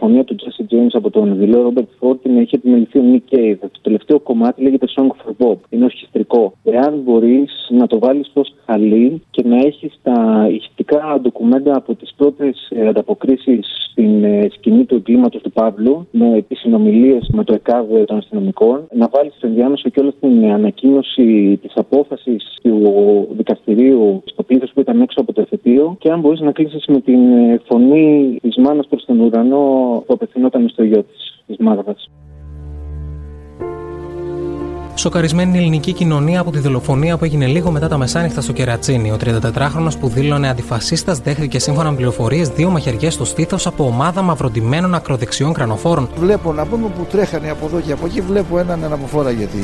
δολοφονία του Τζέσι James από τον δηλό Ρόμπερτ Φόρτιν έχει επιμεληθεί ο Nick Cave. Το τελευταίο κομμάτι λέγεται Song for Bob. Είναι ορχιστρικό. Εάν μπορείς να το βάλεις ως χαλί και να έχεις τα ηχητικά ντοκουμέντα από τις πρώτες ανταποκρίσεις στην ε, σκηνή του εγκλήματος του Παύλου, με τις συνομιλίες με το ΕΚΑΒ των αστυνομικών, να βάλει στο ενδιάμεσο και όλη την ανακοίνωση της απόφασης του δικαστηρίου στο πλήθος που ήταν έξω από το εφετείο και αν μπορείς να κλείσεις με την ε, φωνή της μάνας προς τον ουρανό που απευθυνόταν στο γιο της, της Μάγδας. Σοκαρισμένη η ελληνική κοινωνία από τη δολοφονία που έγινε λίγο μετά τα μεσάνυχτα στο Κερατσίνι. Ο 34χρονο που δήλωνε αντιφασίστας δέχθηκε σύμφωνα με πληροφορίες δύο μαχαιριές στο στήθος από ομάδα μαυροντημένων ακροδεξιών κρανοφόρων. Βλέπω να πούμε που τρέχανε από εδώ και από εκεί, βλέπω έναν να για τη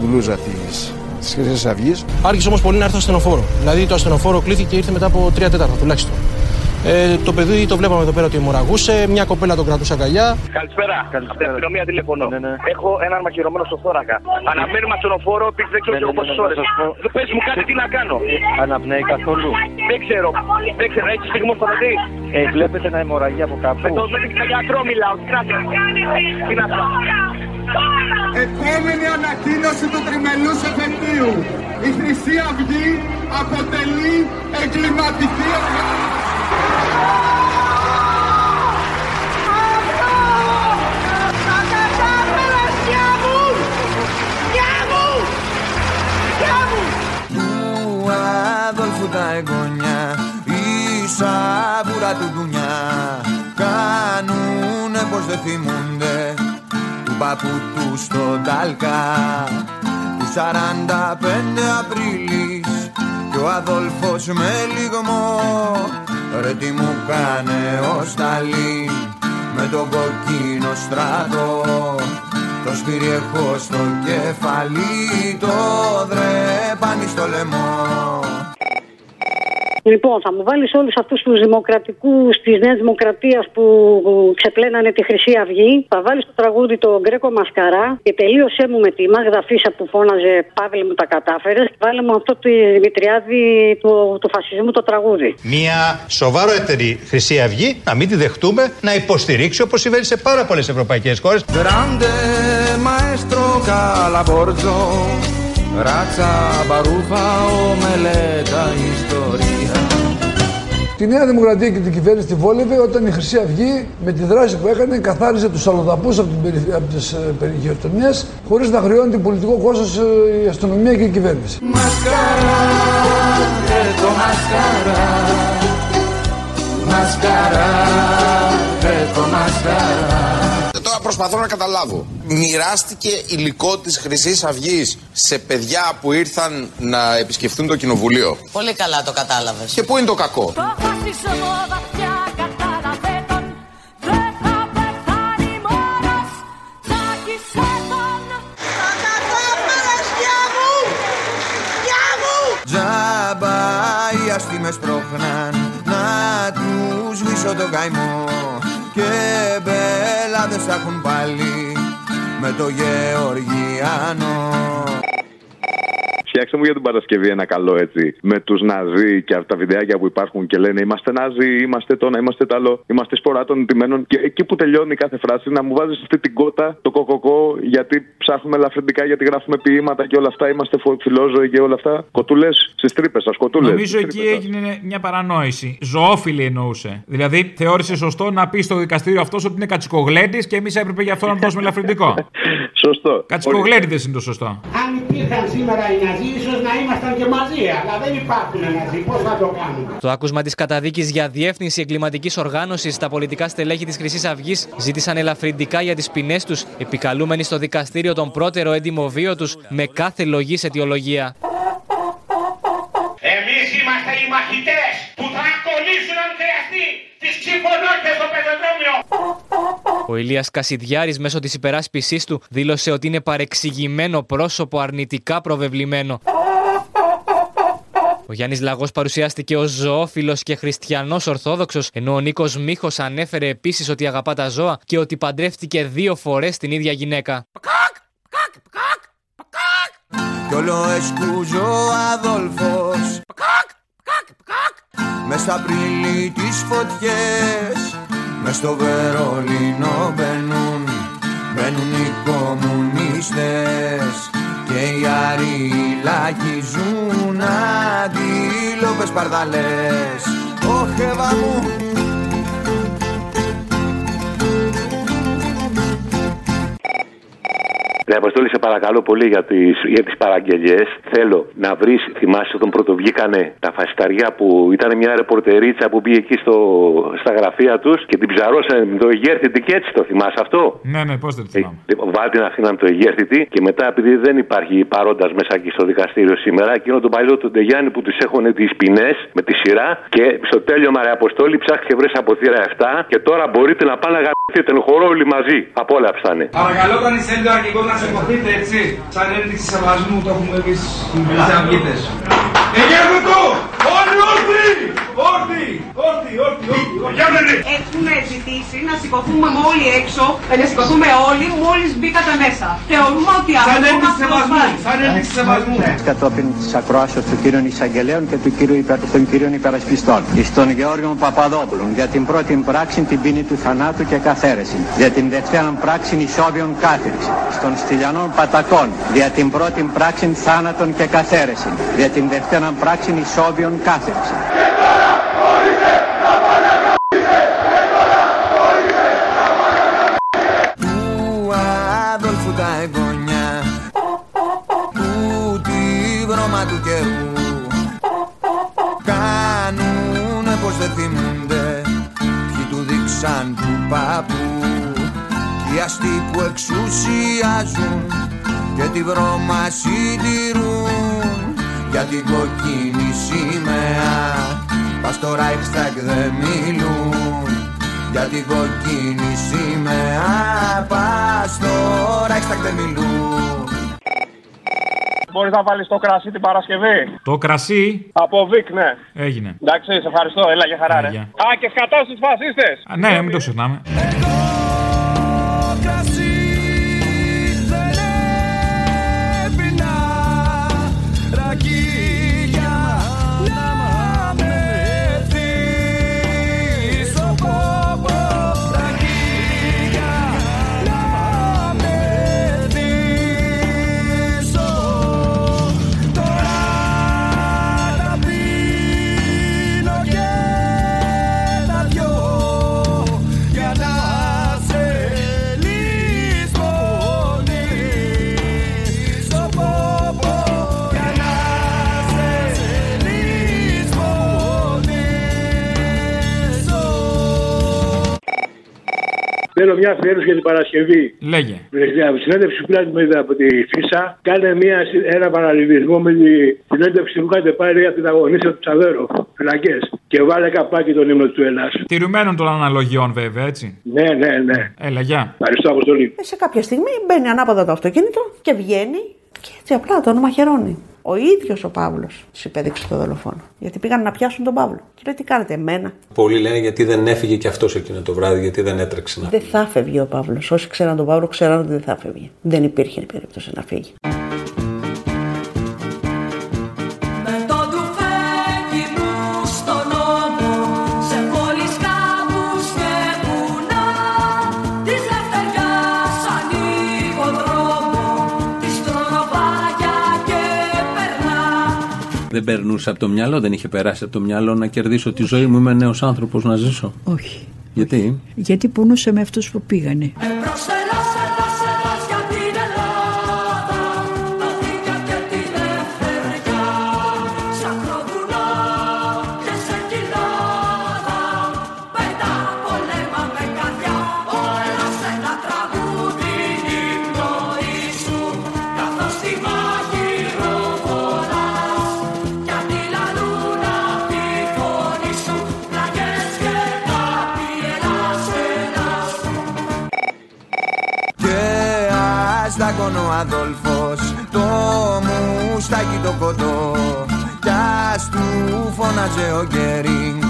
μπλούζα της της Χρυσής Αυγής. Άρχισε όμως πολύ να έρθει ασθενοφόρο. Δηλαδή το ασθενοφόρο κλείθηκε και ήρθε μετά από 3 τέταρτα τουλάχιστον. Ε, το παιδί το βλέπαμε εδώ πέρα ότι αιμορραγούσε, μια κοπέλα τον κρατούσε αγκαλιά. Καλησπέρα. Καλησπέρα. Αστυνομία τηλεφωνώ. Ναι, ναι. Έχω έναν μαχαιρωμένο στο θώρακα. Αναμένουμε ασθενοφόρο, πήγε δεν ξέρω ναι, πόσες ώρες. Πες μου κάτι τι να κάνω. Αναπνέει καθόλου. Δεν ξέρω. Δεν ξέρω, έχεις στιγμό στο παιδί; Ε, βλέπετε να αιμορραγεί από κάπου. Με το γιατρό μιλάω. Τι να Επόμενη ανακοίνωση του τριμελούς εφεκτείου. Η Χρυσή Αυγή αποτελεί εγκληματική Αδόλφου τα εγγονιά. Η σαβούρα του ντουνιά. Κάνουνε πως δεν θυμούνται. Του παππού του στον Τάλκα. Του 45 Απρίλης. Και ο Αδόλφος με λιγμό. Ρε τι μου κάνε ο Σταλίν με τον κοκκίνο στράτο. Το σπίρι έχω στο κεφαλί, το δρέπανι στο λαιμό Λοιπόν, θα μου βάλεις όλους αυτούς τους δημοκρατικούς της Νέας Δημοκρατίας που ξεπλένανε τη Χρυσή Αυγή. Θα βάλεις το τραγούδι το Γκρέκο Μασκαρά και τελείωσέ μου με τη Μάγδα Φίσα που φώναζε Παύλε μου τα κατάφερες. Βάλε μου αυτό τη Δημητριάδη του, του φασισμού το τραγούδι. Μια σοβαρότερη Χρυσή Αυγή, να μην τη δεχτούμε, να υποστηρίξει όπως συμβαίνει σε πάρα πολλές ευρωπαϊκές χώρες. Grande maestro Calaborzo Ράτσα, μπαρούφα, ομελέτα, ιστορία Τη Νέα Δημοκρατία και την κυβέρνηση τη βόλευε όταν η Χρυσή Αυγή με τη δράση που έκανε καθάριζε τους αλλοδαπούς από, από τις περιχειροτονίε χωρίς να χρεώνει την πολιτικό κόστος ε, η αστυνομία και η κυβέρνηση. Μασκαρά, το μασκαρά, μασκαρά, το μασκαρά προσπαθώ να καταλάβω. Μοιράστηκε υλικό της Χρυσής Αυγής σε παιδιά που ήρθαν να επισκεφθούν το κοινοβουλίο. Πολύ καλά το κατάλαβες. Και πού είναι το κακό; Τζάμπα μπέλαδες έχουν πάλι με το Γεωργιάνο Φτιάξτε μου για την Παρασκευή ένα καλό έτσι. Με τους Ναζί και αυτά τα βιντεάκια που υπάρχουν και λένε Είμαστε Ναζί, είμαστε το ένα, είμαστε το άλλο. Είμαστε σπορά των εντυμένων. Και εκεί που τελειώνει κάθε φράση να μου βάζεις αυτή την κότα, το κοκοκό, γιατί ψάχνουμε ελαφρυντικά, γιατί γράφουμε ποίηματα και όλα αυτά. Είμαστε φιλόζωοι και όλα αυτά. Κοτούλες στις τρύπες, σας κοτούλες. Νομίζω εκεί έγινε μια παρανόηση. Ζωόφιλη εννοούσε. Δηλαδή θεώρησε σωστό να πεις στο δικαστήριο αυτός ότι είναι κατσικογλέντης και εμείς έπρεπε γι' αυτό να δώσουμε ελαφρυντικό. Σωστό. Κατσικογλέντε είναι το σωστό. Αν υπήρχαν σήμερα οι Ναζί, ίσως να ήμασταν και μαζί, αλλά δεν υπάρχουν Ναζί. Πώς θα το κάνουμε; Το άκουσμα της καταδίκης για διεύθυνση εγκληματικής οργάνωσης στα πολιτικά στελέχη της Χρυσής Αυγής ζήτησαν ελαφρυντικά για τις ποινές τους, επικαλούμενοι στο δικαστήριο τον πρώτερο έντιμο βίο τους με κάθε λογής αιτιολογία. Ο Ηλίας Κασιδιάρης μέσω της υπεράσπισής του δήλωσε ότι είναι παρεξηγημένο πρόσωπο αρνητικά προβεβλημένο. Ο Γιάννης Λαγός παρουσιάστηκε ως ζωόφιλος και χριστιανός Ορθόδοξος, ενώ ο Νίκος Μίχος ανέφερε επίσης ότι αγαπά τα ζώα και ότι παντρεύτηκε δύο φορές την ίδια γυναίκα. Κι όλο ο Αδόλφος Μέσα Απρίλη τις φωτιές με στο Βερολίνο μπαίνουν Μπαίνουν οι κομμουνίστες και οι αριλάκοι ζουν αντίλοπες παρδαλές. Ωχ Εύα μου Ναι, Αποστόλη, σε παρακαλώ πολύ για τις για τις παραγγελίε. Θέλω να βρεις, θυμάσαι όταν πρωτοβγήκανε τα φασισταριά που ήταν μια ρεπορτερίτσα που πήγε εκεί στο, στα γραφεία τους και την ψαρώσανε με το Αιγέρθητη και έτσι το θυμάσαι αυτό; Ναι, ναι, πώς δεν το θυμάμαι. Λοιπόν, Βάλτε να αφήναν το Αιγέρθητη και μετά επειδή δεν υπάρχει παρόντας μέσα εκεί στο δικαστήριο σήμερα, εκείνο τον παλιό του Ντεγιάννη που του έχουν τις ποινές με τη σειρά και στο τέλειο Μαρία Αποστόλη ψάχνει και βρει από θύρα 7 και τώρα μπορείτε να πάνε να γαμπηθείτε. Χορό όλοι μαζί. Απόλαυσανε. Παρακαλώ κανεί θέλει το αρχικό να σηκωθείτε έτσι. Σαν ένδειξη σεβασμού το έχουμε εμείς οι Χρυσαυγίτες. Εγέρνητο! Όλοι Έχουμε ζητήσει να σηκωθούμε όλοι έξω, ε, να σηκωθούμε όλοι μόλις μπήκατε μέσα. Θεωρούμε ότι αυτό Σαν ένδειξη μας σεβασμού! προσβάλλει. Σαν ένδειξη σεβασμού! κατόπιν της ακροάσεω του κύριων εισαγγελέων και του κύριου υπερ, των κύριων υπερασπιστών. Εις τον Γεώργιο Παπαδόπουλο για την πρώτη πράξη την ποινή του θανάτου και καθαίρεση. Για την δευτέρα πράξη ισόβιον κάθριξη. Στον Στυλιανών Πατακών για την πρώτη πράξη θάνατον και καθαίρεση. Για την δευτέρα πράξη ισόβιον κάθριξη. Του δείξαν του παππού. Κι οι αστεί που εξουσιάζουν και τη βρώμα συντηρούν. Για την κοκκίνη σημαία πας στο Reichstag δεν μιλούν. Για την κοκκίνη σημαία πας στο Reichstag δεν μιλούν Μπορείς να βάλεις το κρασί την Παρασκευή; Το κρασί; Από Βικ, ναι. έγινε. Εντάξει, σε ευχαριστώ. Έλα για χαρά, ρε. Γεια. Α, και σκατά στου φασίστε. Α, ναι, μην το ξεχνάμε. Θέλω μια αφιέρωση για την Παρασκευή. Λέγε. Από τη συνέντευξη που πήρατε με- από τη ΦΙΣΑ, κάνε μια, ένα παραλυβισμό με τη συνέντευξη που είχατε πάρει από την αγωνίστρια του Τσαβέρο. Φυλακές. Και βάλε καπάκι τον ύμνο του Ελλάς. Τηρουμένων των αναλογιών, βέβαια, έτσι. Ναι, ναι, ναι. Έλα, γεια. Ευχαριστώ, Αποστολή. Σε κάποια στιγμή μπαίνει ανάποδα το αυτοκίνητο και βγαίνει και έτσι απλά τον μαχαιρώνει. Ο ίδιος ο Παύλος τους υπέδειξε το δολοφόνο. Γιατί πήγαν να πιάσουν τον Παύλο. Και λέει: Τι κάνετε, εμένα. Πολλοί λένε γιατί δεν έφυγε και αυτός εκείνο το βράδυ, γιατί δεν έτρεξε να Δεν θα φεύγει ο Παύλος. Όσοι ξέραν τον Παύλο, ξέραν ότι δεν θα φεύγει. Δεν υπήρχε περίπτωση να φύγει. Δεν περνούσε από το μυαλό, δεν είχε περάσει από το μυαλό να κερδίσω τη ζωή μου. Είμαι νέος άνθρωπος να ζήσω. Όχι. Γιατί; Γιατί πονούσε με αυτούς που πήγανε. Ας δάκωνε ο Αδόλφος το μουστάκι το κοντό Κι ας του φώναζε ο Γκέρινγκ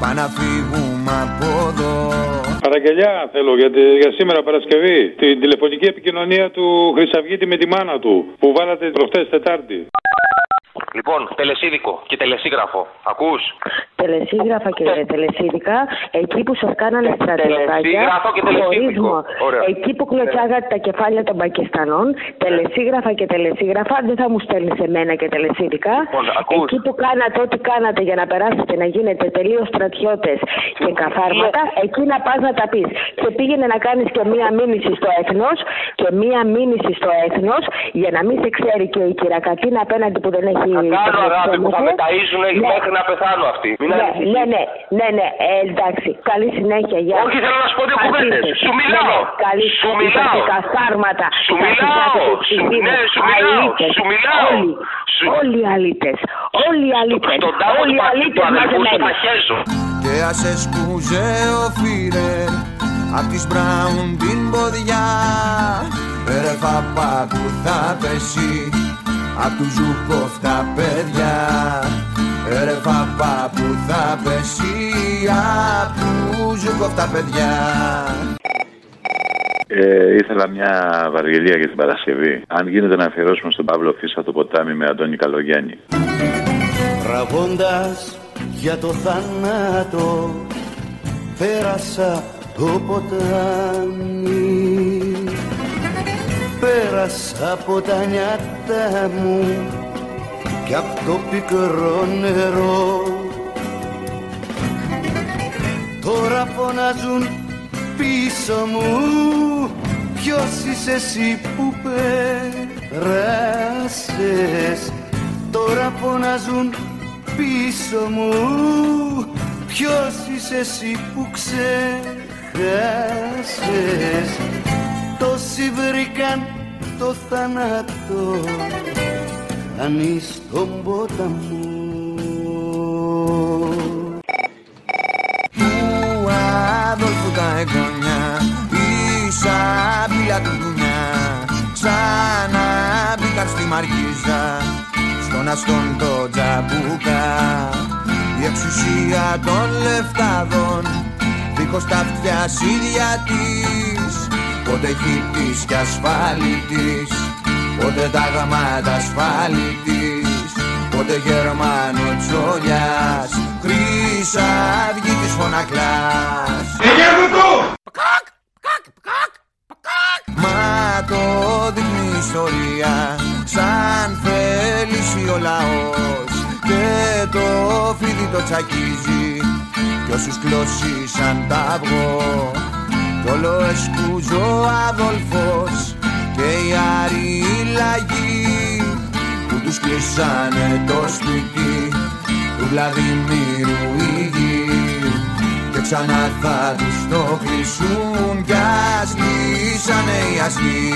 Πά να φύγουμε από εδώ Παραγγελιά θέλω για, τη- για σήμερα Παρασκευή. Την τηλεφωνική επικοινωνία του Χρυσαυγίτη με τη μάνα του που βάλατε προχτές Τετάρτη. Λοιπόν, τελεσίδικο και τελεσίγραφο. Ακούς; Τελεσίγραφα και τελεσίδικα, εκεί που σας κάνανε στρατιωτάκια. Τελεσίγραφο και τελεσίδικο. χωρίσμο. Ωραία. Εκεί που κλωτσάγατε τα κεφάλια των Πακιστανών, τελεσίγραφα και τελεσίγραφα, δεν θα μου στέλνεις σε μένα και τελεσίδικα. Λοιπόν, ακούς. Εκεί που κάνατε ό,τι κάνατε για να περάσετε να γίνετε τελείως στρατιώτες και καθάρματα, εκεί να πας να τα πεις. Και πήγαινε να κάνεις και μία μήνυση στο έθνος και μία μήνυση στο έθνος για να μην σε ξέρει και η κυρακατίνα απέναντι που δεν έχει. Κάνω αγάπη που θα Ναι. με ταΐζουν μέχρι να πεθάνω αυτοί. Μην Ναι, ανησυχείς. ναι, ναι, ναι, ναι, ε, εντάξει. Καλή συνέχεια, γεια. Όχι, θέλω να σου πω δύο κουβέντες. Αφήστε. Σου μιλάω. Ναι, ναι, καλή Σου συνέχεια. μιλάω. Και καθάρματα. Σου Τα μιλάω. αφήσατε Σου- στη Δήμο. ναι, σου μιλάω. Αλήτες. Σου μιλάω. Όλοι, όλοι οι αλήτες. Όλοι οι αλήτες. Στον τάφο Όλοι του οι πα- του αλήτες αδελφού σου μαζεμένοι. θα χέσω. Και άσε σκούζε ο Φίρερ Απ' της Μπράουν την ποδιά Ρε παπά που θα πέσει Απ' τους Ζουκόφ τα παιδιά Ρε παπά που θα πέσει Απ' τους Ζουκόφ τα παιδιά Ε, ήθελα μια βαργελία για την Παρασκευή. Αν γίνεται να αφιερώσουμε στον Παύλο Φίσα το ποτάμι με Αντώνη Καλογέννη. Τραβώντας για το θάνατο πέρασα το ποτάμι πέρασα από τα νιάτα μου και από το πικρό νερό. Τώρα φωνάζουν πίσω μου ποιος είσαι εσύ που πέρασες; Τώρα φωνάζουν πίσω μου ποιος είσαι εσύ που ξεχάσες; Τόσοι βρήκαν το θάνατο ανείς στον ποταμό. Του Αδόλφου τα εγγονιά η σαπίλα του δουλειά ξανά μπήκαν στη Μαργίζα στον αστόν το τζαμπούκα. Η εξουσία των λεφτάδων δίχως τα αυτιά σίδια της πότε χιτής και ασφάλιτης πότε τα γαμάτα ασφάλιτης πότε Γερμανο τσόλιας Χρύσα αυγή της φωνακλάς. Μα το δείχνει η ιστορία σαν θέληση ο λαός. Και το φίδι το τσακίζει κι όσους κλωσίσαν τα αυγό. κι όλο εσκούζω ο Αδόλφος και οι άριοι λαγοί που τους κλείσανε το σπίτι του Βλαδιμίρου η γη και ξανά θα τους το κλείσουν κι ας κλείσανε οι αστεί